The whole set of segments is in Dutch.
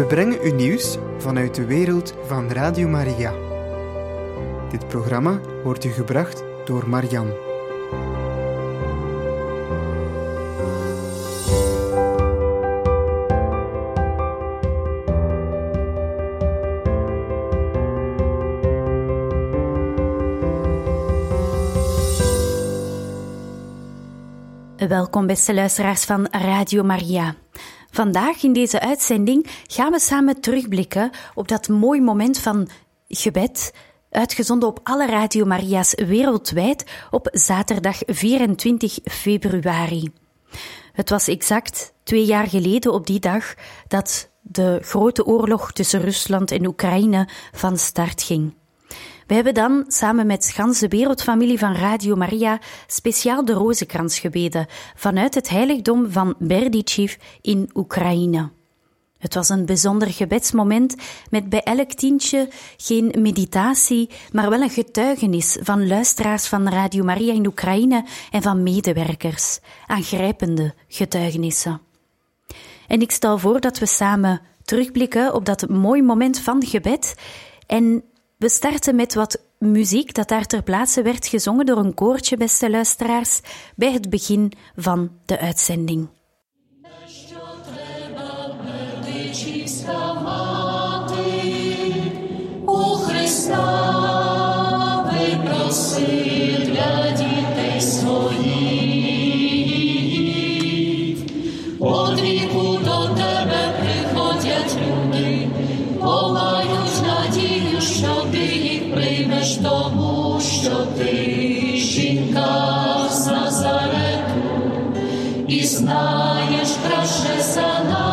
We brengen u nieuws vanuit de wereld van Radio Maria. Dit programma wordt u gebracht door Marian. Welkom, beste luisteraars van Radio Maria. Vandaag in deze uitzending gaan we samen terugblikken op dat mooi moment van gebed, uitgezonden op alle Radio Maria's wereldwijd op zaterdag 24 februari. Het was exact twee jaar geleden op die dag dat de grote oorlog tussen Rusland en Oekraïne van start ging. We hebben dan samen met ganse wereldfamilie van Radio Maria speciaal de rozenkrans gebeden vanuit het heiligdom van Berdichiv in Oekraïne. Het was een bijzonder gebedsmoment met bij elk tientje geen meditatie, maar wel een getuigenis van luisteraars van Radio Maria in Oekraïne en van medewerkers, aangrijpende getuigenissen. En ik stel voor dat we samen terugblikken op dat mooi moment van gebed en we starten met wat muziek dat daar ter plaatse werd gezongen door een koortje, beste luisteraars, bij het begin van de uitzending. Nasze sanamy.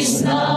is not.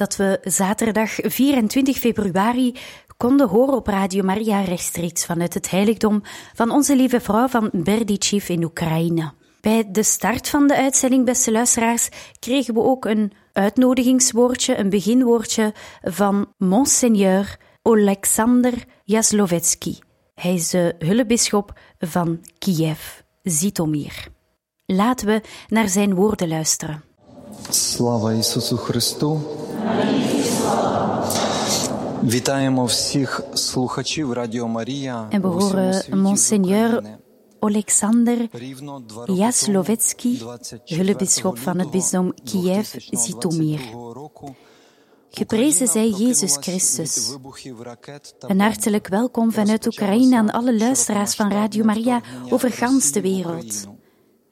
dat we zaterdag 24 februari konden horen op Radio Maria rechtstreeks vanuit het heiligdom van Onze Lieve Vrouw van Berdichiv in Oekraïne. Bij de start van de uitzending, beste luisteraars, kregen we ook een uitnodigingswoordje, een beginwoordje van Monseigneur Alexander Jaslovetsky. Hij is de hulpbisschop van Kiev, Zitomir. Laten we naar zijn woorden luisteren. Slava Jezus Christus. Вітаємо всіх слухачів Радіо Марія. En we у всьому horen світі Monseigneur України. Alexander Рівно два роки Jaslovetsky, тому, 24 hulpbisschop van het bisdom Kiev, 2022 Zitomir. року, Geprezen zij Україна Jezus прокинулась Christus. від вибухів ракет та Een бомб. hartelijk welkom vanuit Oekraïne aan alle luisteraars van Radio Maria over gans de wereld.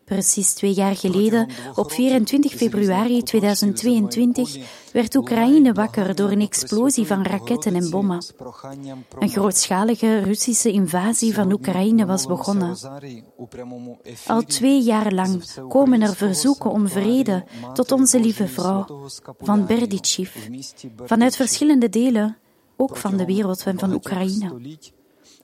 Precies twee jaar geleden, op 24 februari 2022, werd Oekraïne wakker door een explosie van raketten en bommen. Een grootschalige Russische invasie van Oekraïne was begonnen. Al twee jaar lang komen er verzoeken om vrede tot onze lieve vrouw van Berdichev, vanuit verschillende delen, ook van de wereld en van Oekraïne.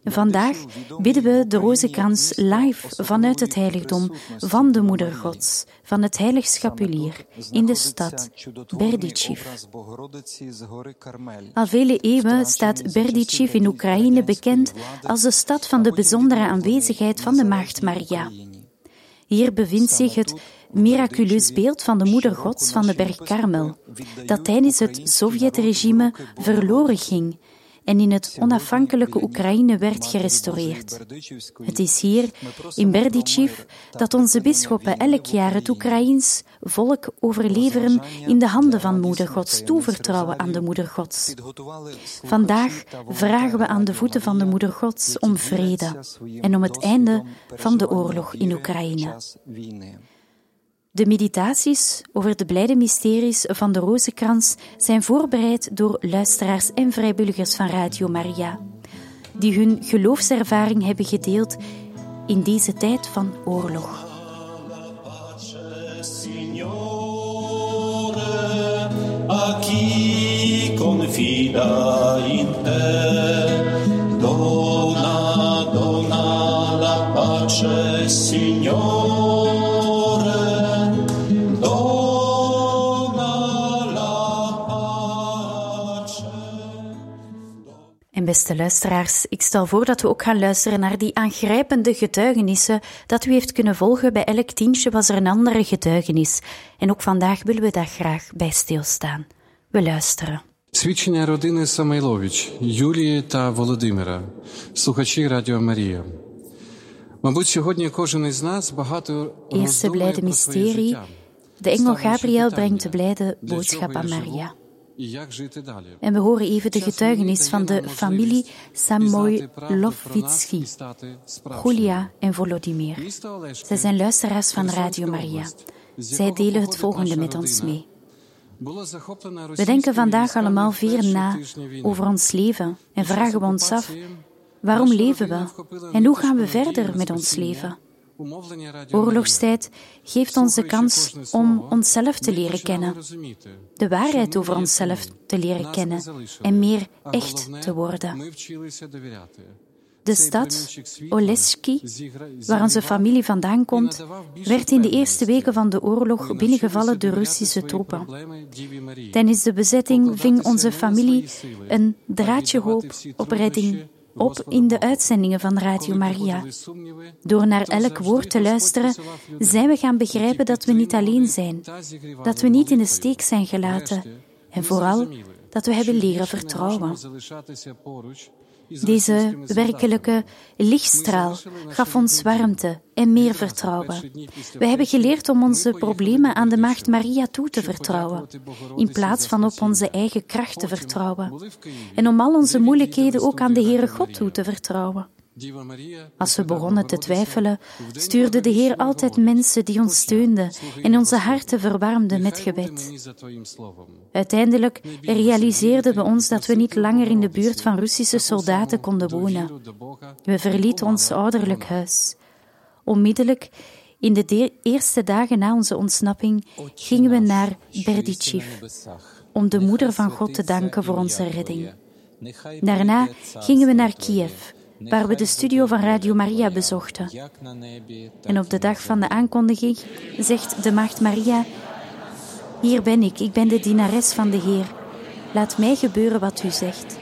Vandaag bidden we de rozenkrans live vanuit het heiligdom van de Moeder Gods, van het Heilig Schapulier in de stad Berdichev. Al vele eeuwen staat Berdichev in Oekraïne bekend als de stad van de bijzondere aanwezigheid van de Maagd Maria. Hier bevindt zich het miraculeus beeld van de Moeder Gods van de berg Karmel, dat tijdens het Sovjetregime verloren ging en in het onafhankelijke Oekraïne werd gerestaureerd. Het is hier, in Berdichev, dat onze bisschoppen elk jaar het Oekraïens volk overleveren in de handen van Moeder Gods, toevertrouwen aan de Moeder Gods. Vandaag vragen we aan de voeten van de Moeder Gods om vrede en om het einde van de oorlog in Oekraïne. De meditaties over de blijde mysteries van de Rozenkrans zijn voorbereid door luisteraars en vrijwilligers van Radio Maria, die hun geloofservaring hebben gedeeld in deze tijd van oorlog. Dona, dona la pace, Signore, En beste luisteraars, ik stel voor dat we ook gaan luisteren naar die aangrijpende getuigenissen dat u heeft kunnen volgen. Bij elk tientje was er een andere getuigenis. En ook vandaag willen we daar graag bij stilstaan. We luisteren. Свідчення родини Самойлович, Юлії та Володимира, слухачі Радіо Марія. Мабуть, сьогодні кожен із нас багато Eerste роздумує blijde про своє mysterie. життя. De engel Ставлячи Gabriel питання, brengt de blijde для boodschap чого aan я живу Maria. En we horen even de getuigenis van de familie Samoylovitsky, Julia en Volodymyr. Zij zijn luisteraars van Radio Maria. Zij delen het volgende met ons mee. We denken vandaag allemaal veel na over ons leven en vragen we ons af: waarom leven we en hoe gaan we verder met ons leven? Oorlogstijd geeft ons de kans om onszelf te leren kennen, de waarheid over onszelf te leren kennen en meer echt te worden. De stad Oleski, waar onze familie vandaan komt, werd in de eerste weken van de oorlog binnengevallen door Russische troepen. Tijdens de bezetting ving onze familie een draadje hoop op redding op in de uitzendingen van Radio Maria. Door naar elk woord te luisteren, zijn we gaan begrijpen dat we niet alleen zijn, dat we niet in de steek zijn gelaten en vooral dat we hebben leren vertrouwen. Deze werkelijke lichtstraal gaf ons warmte en meer vertrouwen. We hebben geleerd om onze problemen aan de Maagd Maria toe te vertrouwen, in plaats van op onze eigen kracht te vertrouwen. En om al onze moeilijkheden ook aan de Heere God toe te vertrouwen. Als we begonnen te twijfelen, stuurde de Heer altijd mensen die ons steunden en onze harten verwarmden met gebed. Uiteindelijk realiseerden we ons dat we niet langer in de buurt van Russische soldaten konden wonen. We verlieten ons ouderlijk huis. Onmiddellijk In de de- eerste dagen na onze ontsnapping gingen we naar Berdichiv om de moeder van God te danken voor onze redding. Daarna gingen we naar Kiev, waar we de studio van Radio Maria bezochten. En op de dag van de aankondiging zegt de Maagd Maria: Hier ben ik, ik ben de dienares van de Heer. Laat mij gebeuren wat u zegt.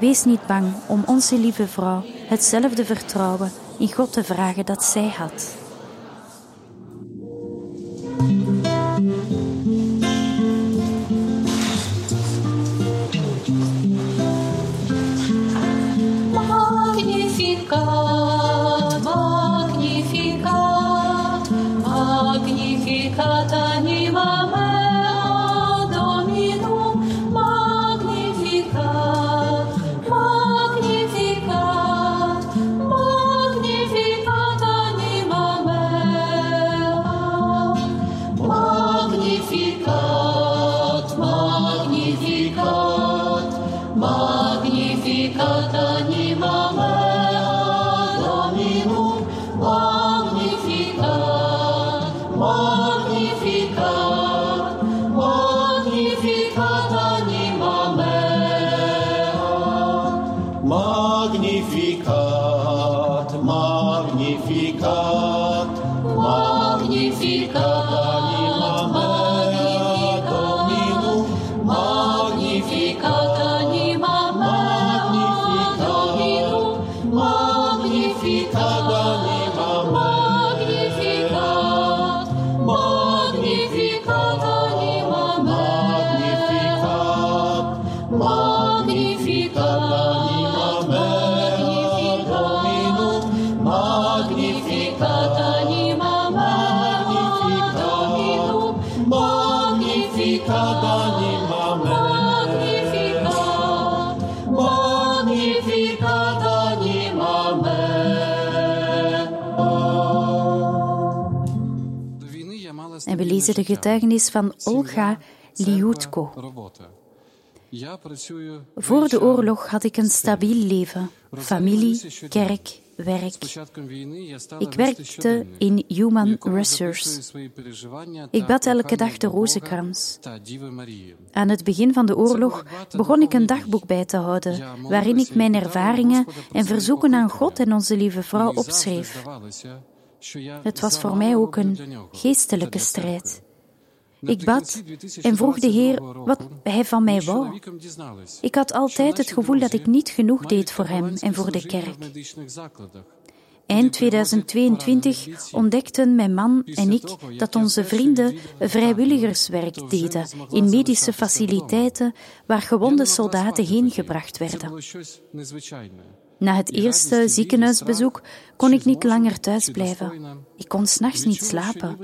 Wees niet bang om onze lieve vrouw hetzelfde vertrouwen in God te vragen dat zij had. Deze de getuigenis van Olga Liutko. Voor de oorlog had ik een stabiel leven: familie, kerk, werk. Ik werkte in Human Resources. Ik bad elke dag de rozenkrans. Aan het begin van de oorlog begon ik een dagboek bij te houden, waarin ik mijn ervaringen en verzoeken aan God en onze lieve vrouw opschreef. Het was voor mij ook een geestelijke strijd. Ik bad en vroeg de Heer wat hij van mij wou. Ik had altijd het gevoel dat ik niet genoeg deed voor hem en voor de kerk. Eind 2022 ontdekten mijn man en ik dat onze vrienden vrijwilligerswerk deden in medische faciliteiten waar gewonde soldaten heen gebracht werden. Na het eerste ziekenhuisbezoek kon ik niet langer thuis blijven. Ik kon s'nachts niet slapen.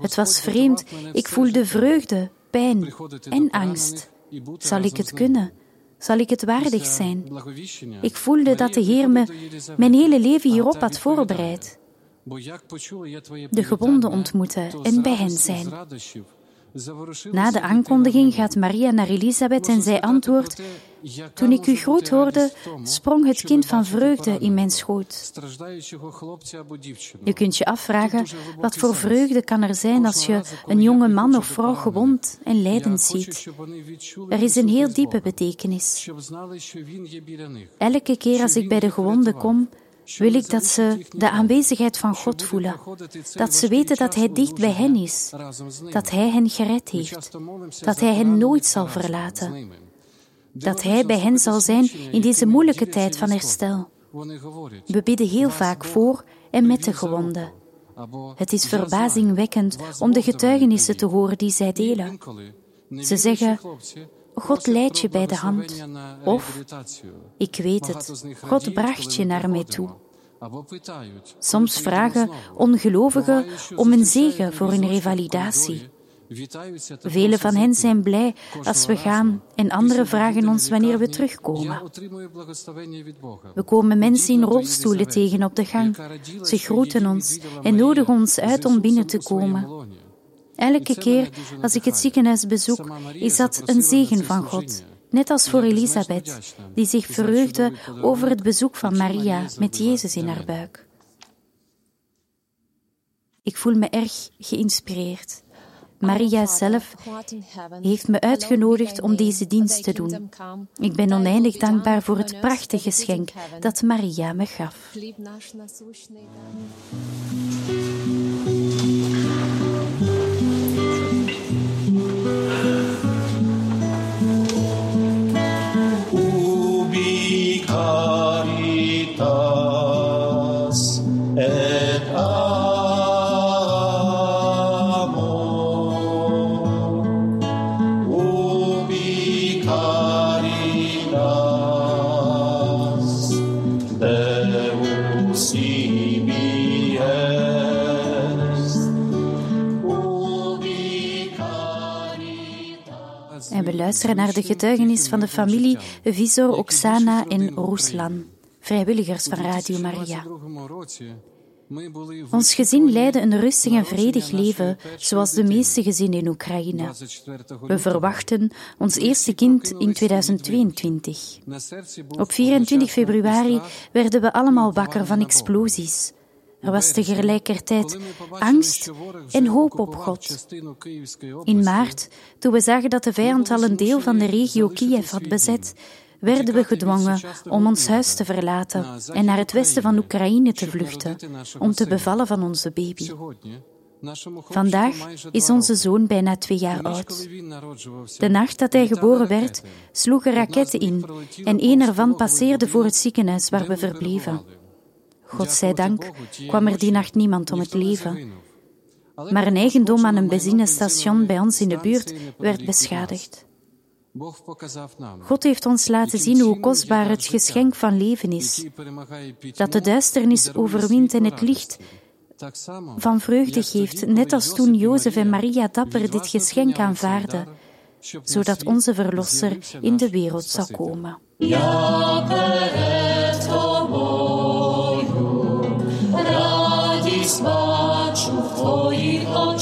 Het was vreemd. Ik voelde vreugde, pijn en angst. Zal ik het kunnen? Zal ik het waardig zijn? Ik voelde dat de Heer me mijn hele leven hierop had voorbereid. De gewonden ontmoeten en bij hen zijn. Na de aankondiging gaat Maria naar Elisabeth en zij antwoordt: Toen ik u groet hoorde, sprong het kind van vreugde in mijn schoot. Je kunt je afvragen: wat voor vreugde kan er zijn als je een jonge man of vrouw gewond en lijdend ziet? Er is een heel diepe betekenis. Elke keer als ik bij de gewonden kom, wil ik dat ze de aanwezigheid van God voelen. Dat ze weten dat Hij dicht bij hen is. Dat Hij hen gered heeft. Dat Hij hen nooit zal verlaten. Dat Hij bij hen zal zijn in deze moeilijke tijd van herstel. We bidden heel vaak voor en met de gewonden. Het is verbazingwekkend om de getuigenissen te horen die zij delen. Ze zeggen, God leidt je bij de hand. Of, ik weet het, God bracht je naar mij toe. Soms vragen ongelovigen om een zegen voor hun revalidatie. Velen van hen zijn blij als we gaan en anderen vragen ons wanneer we terugkomen. We komen mensen in rolstoelen tegen op de gang. Ze groeten ons en nodigen ons uit om binnen te komen. Elke keer als ik het ziekenhuis bezoek, is dat een zegen van God. Net als voor Elisabeth, die zich verheugde over het bezoek van Maria met Jezus in haar buik. Ik voel me erg geïnspireerd. Maria zelf heeft me uitgenodigd om deze dienst te doen. Ik ben oneindig dankbaar voor het prachtige geschenk dat Maria me gaf. Luisteren naar de getuigenis van de familie Visor, Oksana en Ruslan, vrijwilligers van Radio Maria. Ons gezin leidde een rustig en vredig leven, zoals de meeste gezinnen in Oekraïne. We verwachten ons eerste kind in 2022. Op 24 februari werden we allemaal wakker van explosies. Er was tegelijkertijd angst en hoop op God. In maart, toen we zagen dat de vijand al een deel van de regio Kiev had bezet, werden we gedwongen om ons huis te verlaten en naar het westen van Oekraïne te vluchten, om te bevallen van onze baby. Vandaag is onze zoon bijna twee jaar oud. De nacht dat hij geboren werd, sloegen raketten in en een ervan passeerde voor het ziekenhuis waar we verbleven. Godzijdank kwam er die nacht niemand om het leven. Maar een eigendom aan een benzinestation bij ons in de buurt werd beschadigd. God heeft ons laten zien hoe kostbaar het geschenk van leven is. Dat de duisternis overwint en het licht van vreugde geeft, net als toen Jozef en Maria dapper dit geschenk aanvaarden, zodat onze Verlosser in de wereld zou komen.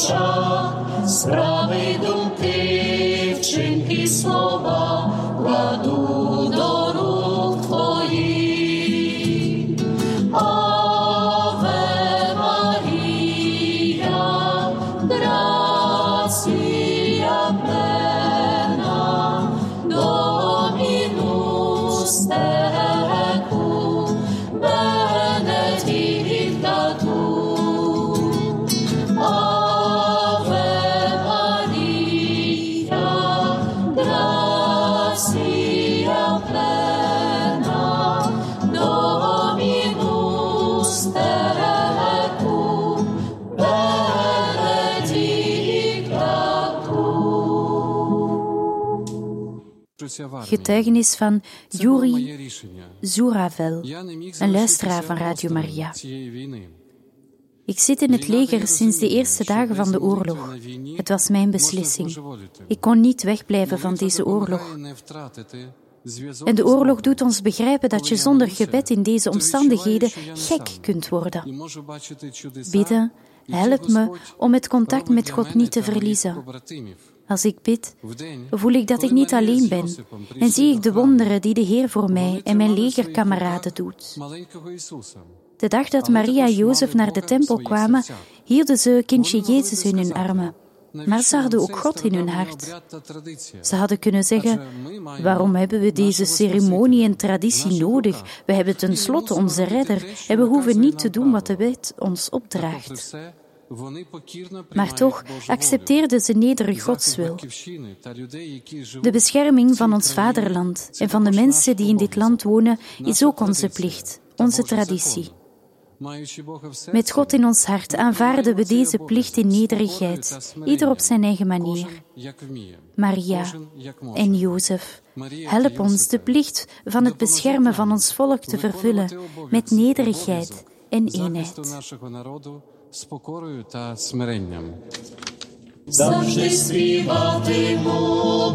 Твоїх справи думки, вчинки слова, Getuigenis van Yuri Zuravel, een luisteraar van Radio Maria. Ik zit in het leger sinds de eerste dagen van de oorlog. Het was mijn beslissing. Ik kon niet wegblijven van deze oorlog. En de oorlog doet ons begrijpen dat je zonder gebed in deze omstandigheden gek kunt worden. Bidden helpt me om het contact met God niet te verliezen. Als ik bid, voel ik dat ik niet alleen ben en zie ik de wonderen die de Heer voor mij en mijn legerkameraden doet. De dag dat Maria en Jozef naar de tempel kwamen, hielden ze kindje Jezus in hun armen. Maar ze hadden ook God in hun hart. Ze hadden kunnen zeggen: Waarom hebben we deze ceremonie en traditie nodig? We hebben tenslotte onze redder en we hoeven niet te doen wat de wet ons opdraagt. Maar toch accepteerden ze nederig Gods wil. De bescherming van ons vaderland en van de mensen die in dit land wonen is ook onze plicht, onze traditie. Met God in ons hart aanvaarden we deze plicht in nederigheid, ieder op zijn eigen manier. Maria en Jozef, help ons de plicht van het beschermen van ons volk te vervullen met nederigheid en eenheid. З покорою та смиренням. Завжди співатиму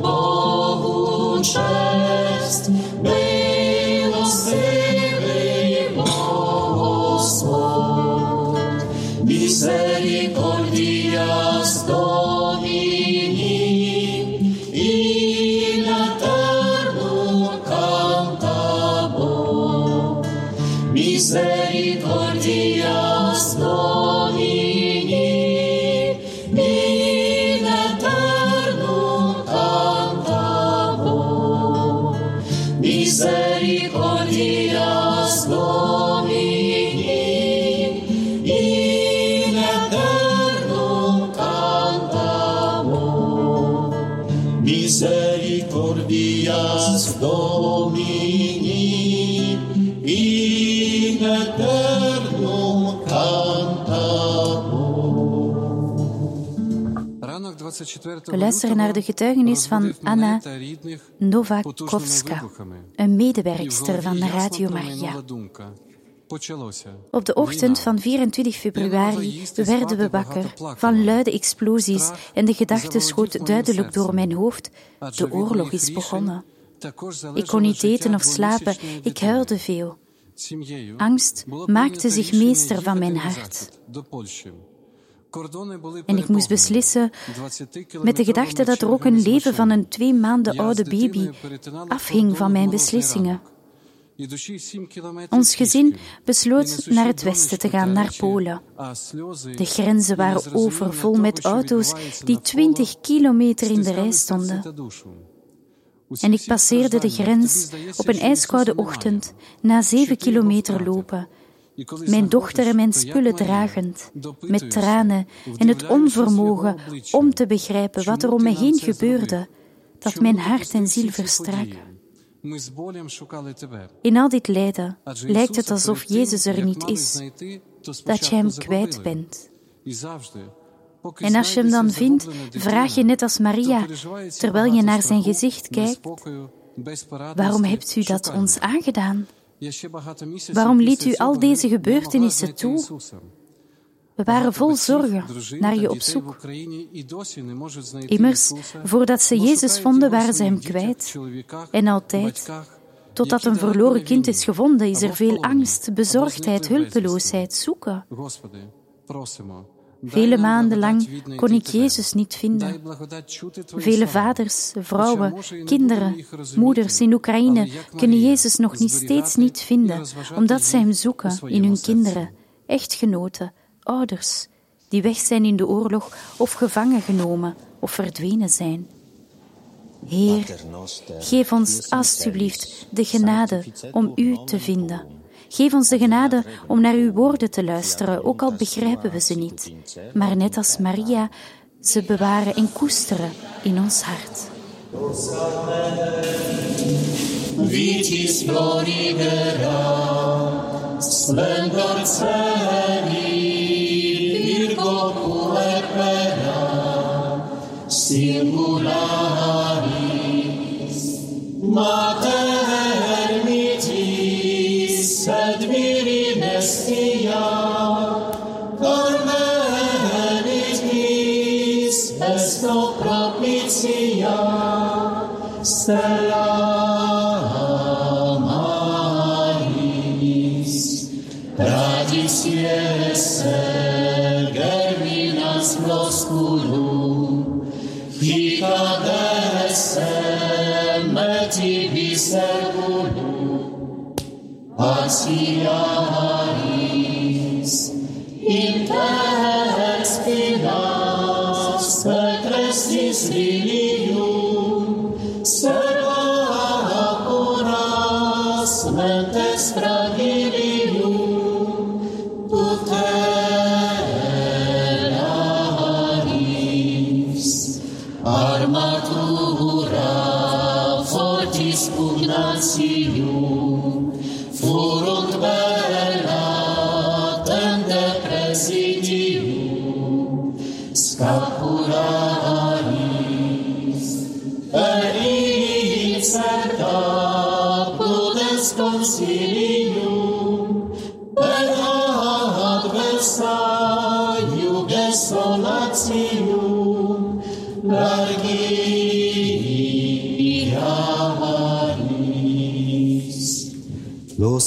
Богу честь, милостивий Бог Господь, місерікордія We luisteren naar de getuigenis van Anna Novakovska, een medewerkster van Radio Maria. Op de ochtend van 24 februari werden we wakker van luide explosies en de gedachte schoot duidelijk door mijn hoofd: de oorlog is begonnen. Ik kon niet eten of slapen, ik huilde veel. Angst maakte zich meester van mijn hart. En ik moest beslissen met de gedachte dat er ook een leven van een twee maanden oude baby afhing van mijn beslissingen. Ons gezin besloot naar het westen te gaan, naar Polen. De grenzen waren overvol met auto's die 20 kilometer in de rij stonden. En ik passeerde de grens op een ijskoude ochtend na zeven kilometer lopen. Mijn dochter en mijn spullen dragend, met tranen en het onvermogen om te begrijpen wat er om me heen gebeurde, dat mijn hart en ziel verstrak. In al dit lijden lijkt het alsof Jezus er niet is, dat je hem kwijt bent. En als je hem dan vindt, vraag je net als Maria, terwijl je naar zijn gezicht kijkt, waarom hebt u dat ons aangedaan? Waarom liet u al deze gebeurtenissen toe? We waren vol zorgen naar je op zoek. Immers, voordat ze Jezus vonden, waren ze hem kwijt. En altijd, totdat een verloren kind is gevonden, is er veel angst, bezorgdheid, hulpeloosheid, zoeken. Vele maanden lang kon ik Jezus niet vinden. Vele vaders, vrouwen, kinderen, moeders in Oekraïne kunnen Jezus nog niet steeds niet vinden, omdat ze hem zoeken in hun kinderen, echtgenoten, ouders, die weg zijn in de oorlog of gevangen genomen of verdwenen zijn. Heer, geef ons alstublieft de genade om U te vinden. Geef ons de genade om naar uw woorden te luisteren, ook al begrijpen we ze niet. Maar net als Maria, ze bewaren en koesteren in ons hart. Vitis Selam alis, radis ieser, germinas prosculum, fica desem, et ibi seculum, patia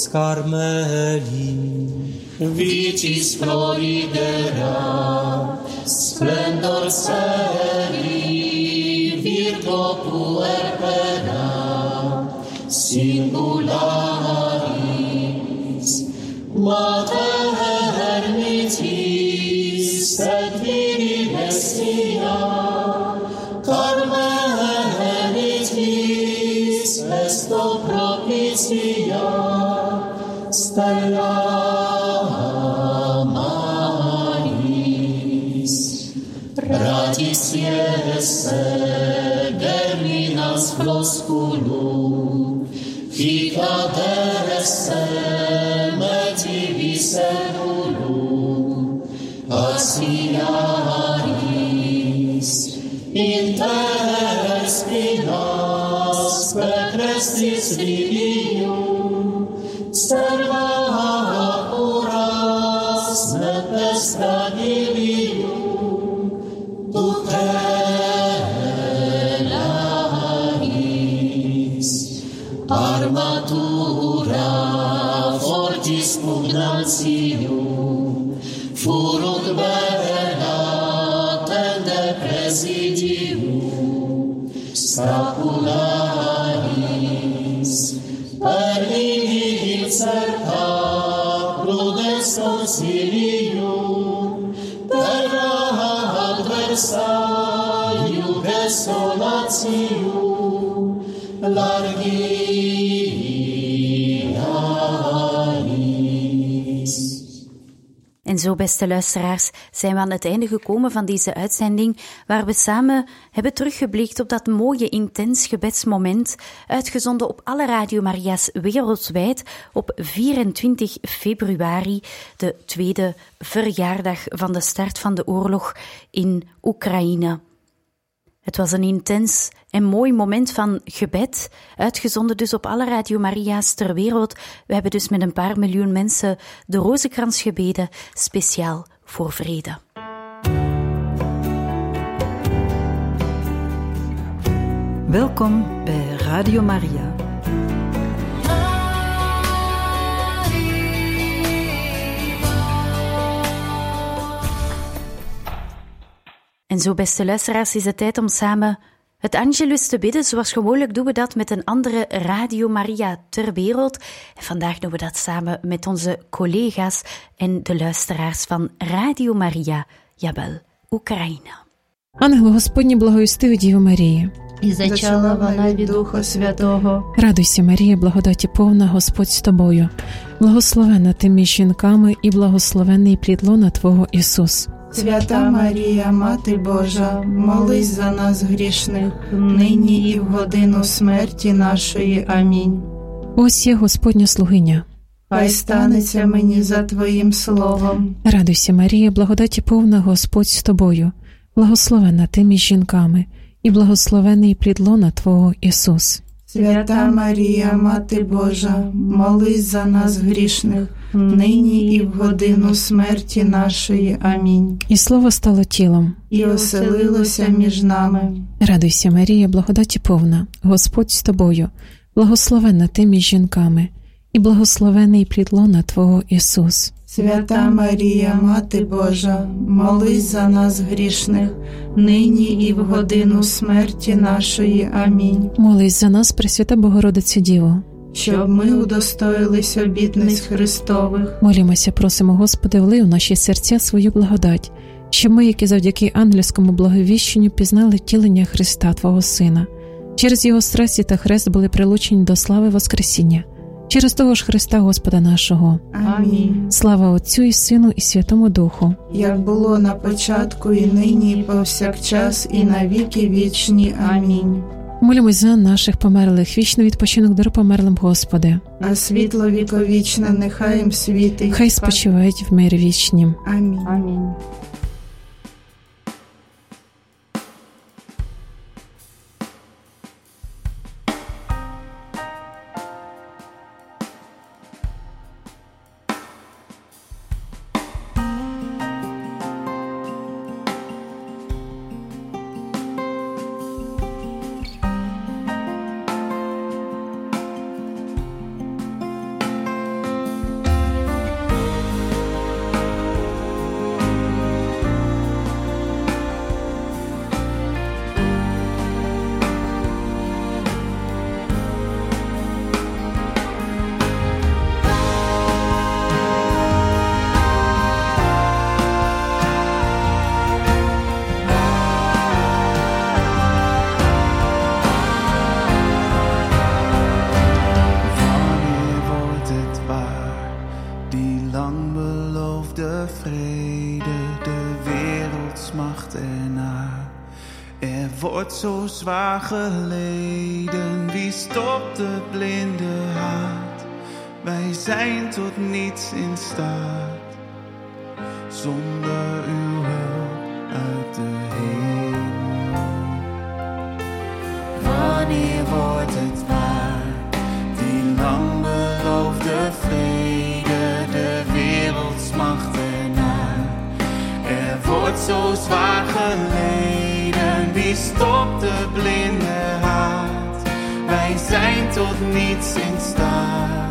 Los Carmeli, Vitis florigera, splendor celi, virgo puerpera, singularis, zo, beste luisteraars, zijn we aan het einde gekomen van deze uitzending, waar we samen hebben teruggeblikt op dat mooie, intens gebedsmoment, uitgezonden op alle Radio Maria's wereldwijd op 24 februari, de tweede verjaardag van de start van de oorlog in Oekraïne. Het was een intens en mooi moment van gebed, uitgezonden dus op alle Radio Maria's ter wereld. We hebben dus met een paar miljoen mensen de rozenkrans gebeden, speciaal voor vrede. Welkom bij Radio Maria. En zo, beste luisteraars, is het tijd om samen het Angelus te bidden. Zoals gewoonlijk doen we dat met een andere Radio Maria ter wereld. En vandaag doen we dat samen met onze collega's en de luisteraars van Radio Maria, jawel, Oekraïne. Ангел Господній благовістив Діву Марії. І зачала вона від Духа Святого. Радуйся, Марія, благодаті повна, Господь з тобою. Благословена ти між жінками і благословений плід лона Твого Ісус. Свята Марія, Мати Божа, молись за нас грішних, нині і в годину смерті нашої. Амінь. Ось є Господня слугиня. Хай станеться мені за Твоїм словом. Радуйся, Марія, благодаті повна, Господь з тобою. Благословена ти між жінками і благословений плід лона Твого Ісус. Свята Марія, Мати Божа, молись за нас грішних, нині і в годину смерті нашої. Амінь. І слово стало тілом. І оселилося між нами. Радуйся, Марія, благодаті повна, Господь з тобою, благословена ти між жінками, і благословений плід лона Твого Ісус. Свята Марія, Мати Божа, молись за нас грішних, нині і в годину смерті нашої. Амінь. Молись за нас, Пресвята Богородице Діво. Щоб ми удостоїлись обітниць Христових. Молімося, просимо, Господи, влий у наші серця свою благодать, щоб ми, які завдяки ангельському благовіщенню, пізнали втілення Христа, Твого Сина, через Його страсті та хрест були прилучені до слави Воскресіння, через того ж Христа Господа нашого. Амінь. Слава Отцю і Сину, і Святому Духу. Як було на початку, і нині, і повсякчас, і на віки вічні. Амінь. Молимось за наших померлих, вічно відпочинок дар померлим, Господи. А світло віковічне нехай їм світить. Хай спочивають в мирі вічнім. Амінь. Амінь. Ernaar. Er wordt zo zwaar geleden. Wie stopt de blinde haat? Wij zijn tot niets in staat. Zonder uw hulp uit de hemel. Wanneer wordt het waar? Die lang zo zwaar geleden, wie stopt de blinde haat? Wij zijn tot niets in staat,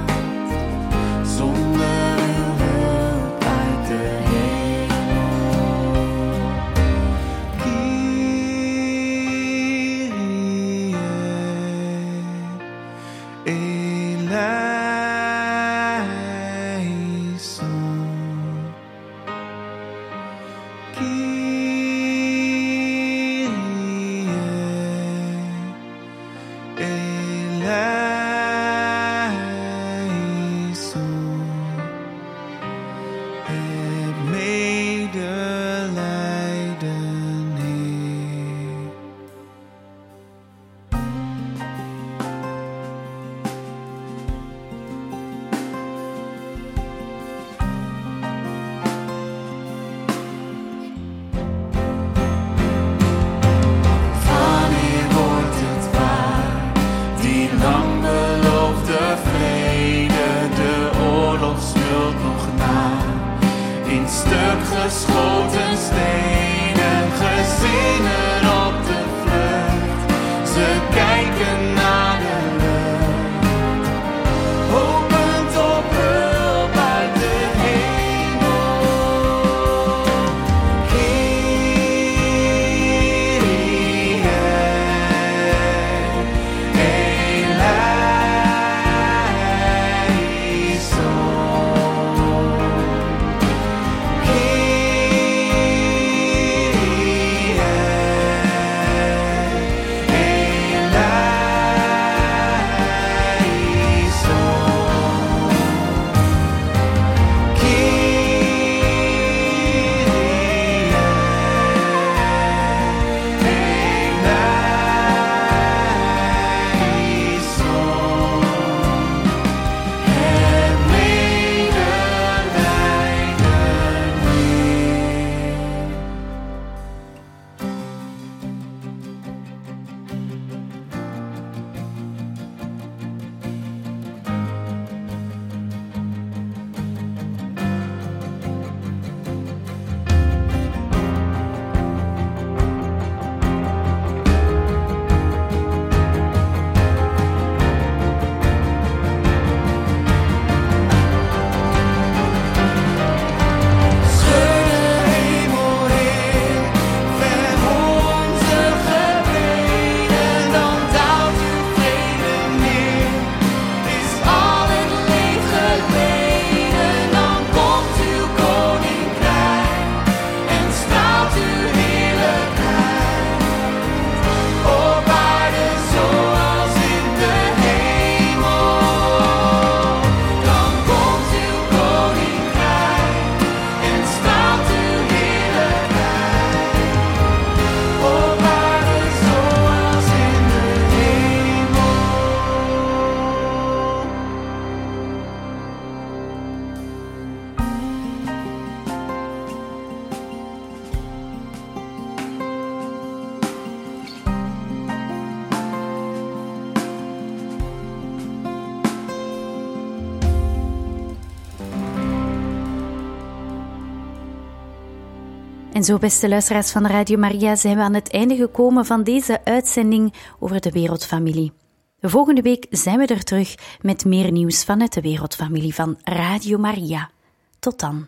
Zo, beste luisteraars van Radio Maria, zijn we aan het einde gekomen van deze uitzending over de Wereldfamilie. Volgende week zijn we er terug met meer nieuws vanuit de Wereldfamilie van Radio Maria. Tot dan.